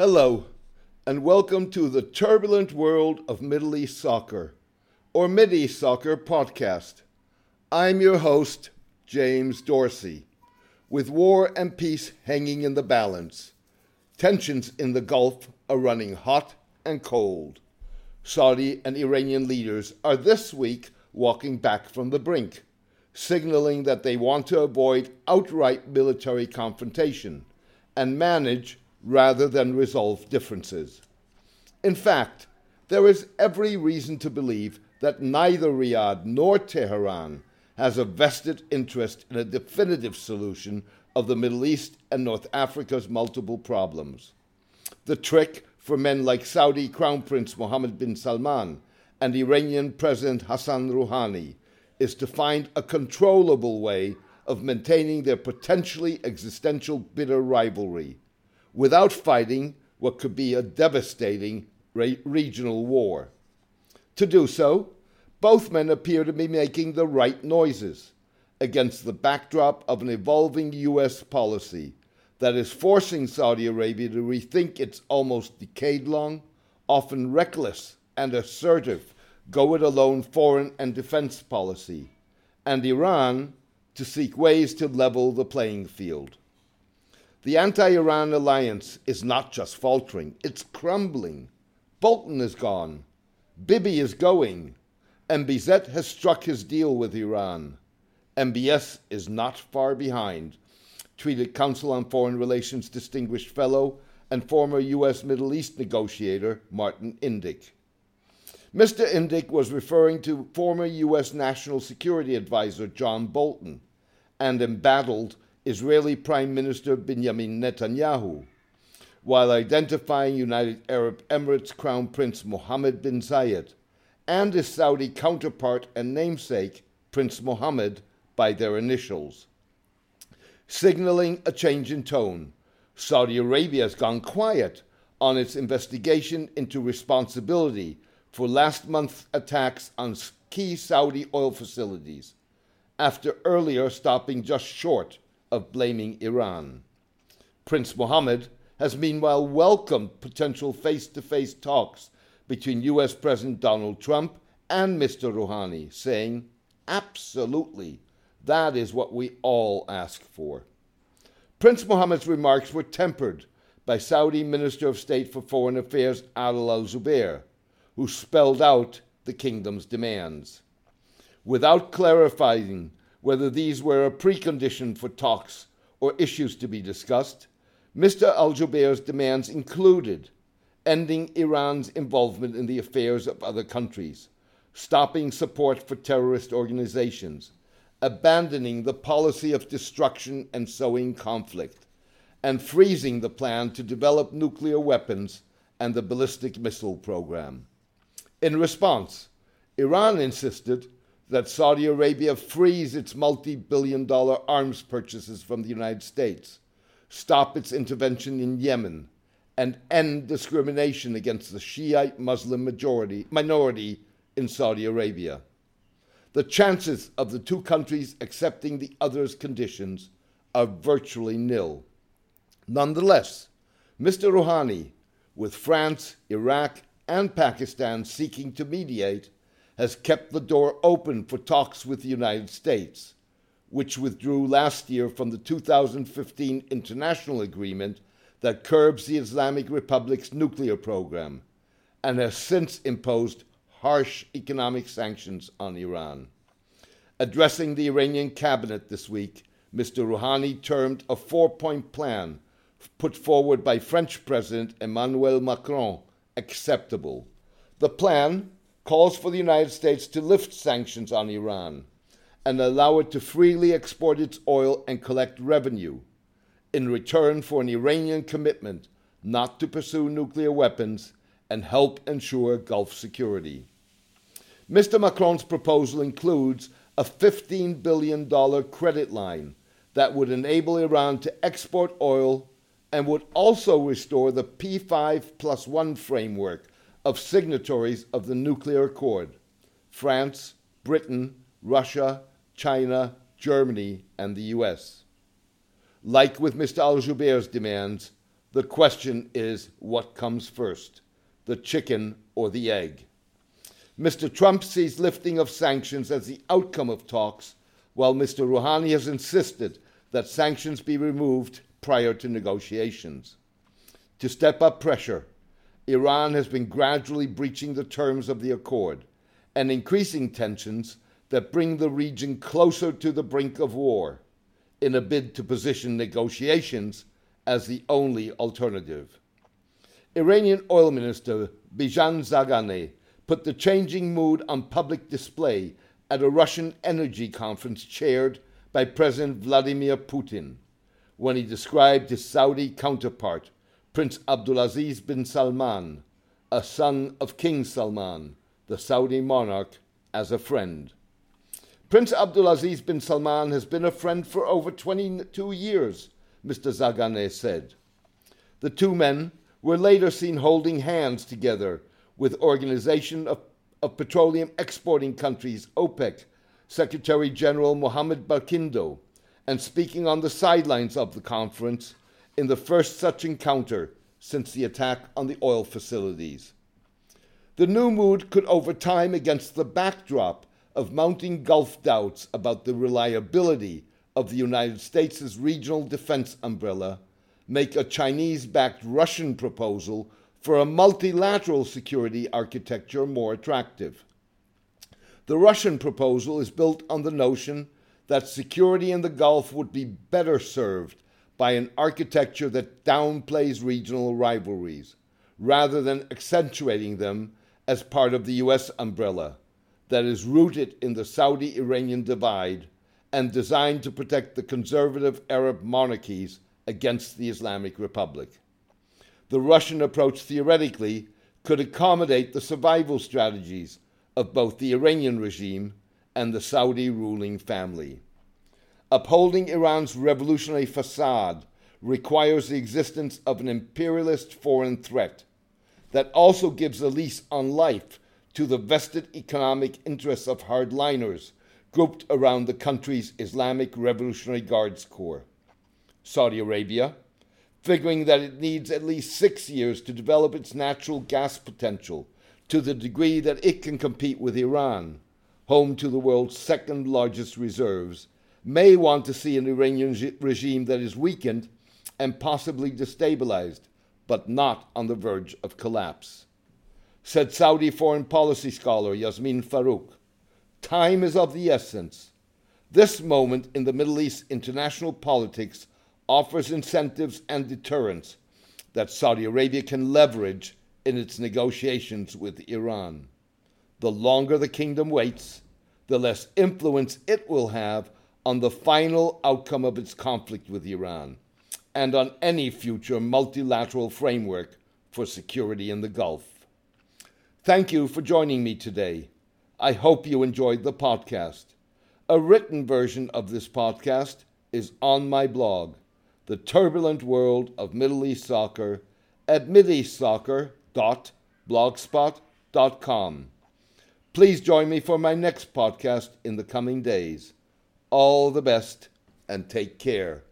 Hello, and welcome to the turbulent world of Middle East soccer, or East Soccer podcast. I'm your host, James Dorsey. With war and peace hanging in the balance, tensions in the Gulf are running hot and cold. Saudi and Iranian leaders are this week walking back from the brink, signaling that they want to avoid outright military confrontation and manage rather than resolve differences. In fact, there is every reason to believe that neither Riyadh nor Tehran has a vested interest in a definitive solution of the Middle East and North Africa's multiple problems. The trick for men like Saudi Crown Prince Mohammed bin Salman and Iranian President Hassan Rouhani is to find a controllable way of maintaining their potentially existential bitter rivalry without fighting what could be a devastating re- regional war. To do so, both men appear to be making the right noises against the backdrop of an evolving U.S. policy that is forcing Saudi Arabia to rethink its almost decade long, often reckless and assertive go it alone foreign and defense policy, and Iran to seek ways to level the playing field. The anti Iran alliance is not just faltering, it's crumbling. Bolton is gone. Bibi is going. MBZ has struck his deal with Iran. MBS is not far behind, tweeted Council on Foreign Relations Distinguished Fellow and former U.S. Middle East negotiator Martin Indyk. Mr. Indyk was referring to former U.S. National Security Advisor John Bolton and embattled Israeli Prime Minister Benjamin Netanyahu, while identifying United Arab Emirates Crown Prince Mohammed bin Zayed and his Saudi counterpart and namesake, Prince Mohammed, by their initials. Signaling a change in tone, Saudi Arabia has gone quiet on its investigation into responsibility for last month's attacks on key Saudi oil facilities, after earlier stopping just short of blaming Iran. Prince Mohammed has meanwhile welcomed potential face to face talks between US President Donald Trump and Mr. Rouhani, saying, Absolutely, that is what we all ask for. Prince Mohammed's remarks were tempered by Saudi Minister of State for Foreign Affairs Adel al Jubair, who spelled out the kingdom's demands. Without clarifying whether these were a precondition for talks or issues to be discussed, Mr. Al Jubair's demands included ending Iran's involvement in the affairs of other countries, stopping support for terrorist organizations, abandoning the policy of destruction and sowing conflict, and freezing the plan to develop nuclear weapons and the ballistic missile program. In response, Iran insisted that Saudi Arabia freeze its multi billion dollar arms purchases from the United States, stop its intervention in Yemen, and end discrimination against the Shiite Muslim majority, minority in Saudi Arabia. The chances of the two countries accepting the other's conditions are virtually nil. Nonetheless, Mr. Rouhani, with France, Iraq, and Pakistan seeking to mediate, has kept the door open for talks with the United States, which withdrew last year from the 2015 international agreement that curbs the Islamic Republic's nuclear program and has since imposed harsh economic sanctions on Iran. Addressing the Iranian cabinet this week, Mr. Rouhani termed a four point plan put forward by French President Emmanuel Macron acceptable. The plan, calls for the United States to lift sanctions on Iran and allow it to freely export its oil and collect revenue in return for an Iranian commitment not to pursue nuclear weapons and help ensure Gulf security. Mr. Macron's proposal includes a $15 billion credit line that would enable Iran to export oil and would also restore the P5 plus 1 framework of signatories of the nuclear accord France, Britain, Russia, China, Germany, and the US. Like with Mr. Al Jubair's demands, The question is what comes first, the chicken or the egg? Mr. Trump sees lifting of sanctions as the outcome of talks, while Mr. Rouhani has insisted that sanctions be removed prior to negotiations. To step up pressure, Iran has been gradually breaching the terms of the accord and increasing tensions that bring the region closer to the brink of war in a bid to position negotiations as the only alternative. Iranian Oil Minister Bijan Zanganeh put the changing mood on public display at a Russian energy conference chaired by President Vladimir Putin when he described his Saudi counterpart, Prince Abdulaziz bin Salman, a son of King Salman, the Saudi monarch, as a friend. Prince Abdulaziz bin Salman has been a friend for over 22 years, Mr. Zanganeh said. The two men were later seen holding hands together with Organization of, of Petroleum Exporting Countries, OPEC, Secretary General Mohammed Barkindo, and speaking on the sidelines of the conference in the first such encounter since the attack on the oil facilities. The new mood could, over time, against the backdrop of mounting Gulf doubts about the reliability of the United States' regional defense umbrella, make a Chinese backed Russian proposal for a multilateral security architecture more attractive. The Russian proposal is built on the notion that security in the Gulf would be better served by an architecture that downplays regional rivalries, rather than accentuating them as part of the U.S. umbrella that is rooted in the Saudi Iranian divide and designed to protect the conservative Arab monarchies against the Islamic Republic the Russian approach theoretically could accommodate the survival strategies of both the Iranian regime and the Saudi ruling family. Upholding Iran's revolutionary facade requires the existence of an imperialist foreign threat that also gives a lease on life to the vested economic interests of hardliners grouped around the country's Islamic Revolutionary Guards Corps. Saudi Arabia, figuring that it needs at least six years to develop its natural gas potential to the degree that it can compete with Iran, home to the world's second largest reserves, may want to see an Iranian regime that is weakened and possibly destabilized, but not on the verge of collapse. Said Saudi foreign policy scholar Yasmin Farouk, time is of the essence. This moment in the Middle East international politics offers incentives and deterrence that Saudi Arabia can leverage in its negotiations with Iran. The longer the kingdom waits, the less influence it will have on the final outcome of its conflict with Iran and on any future multilateral framework for security in the Gulf. Thank you for joining me today. I hope you enjoyed the podcast. A written version of this podcast is on my blog the turbulent world of Middle East soccer at mideastsoccer.blogspot.com. Please join me for my next podcast in the coming days. All the best and take care.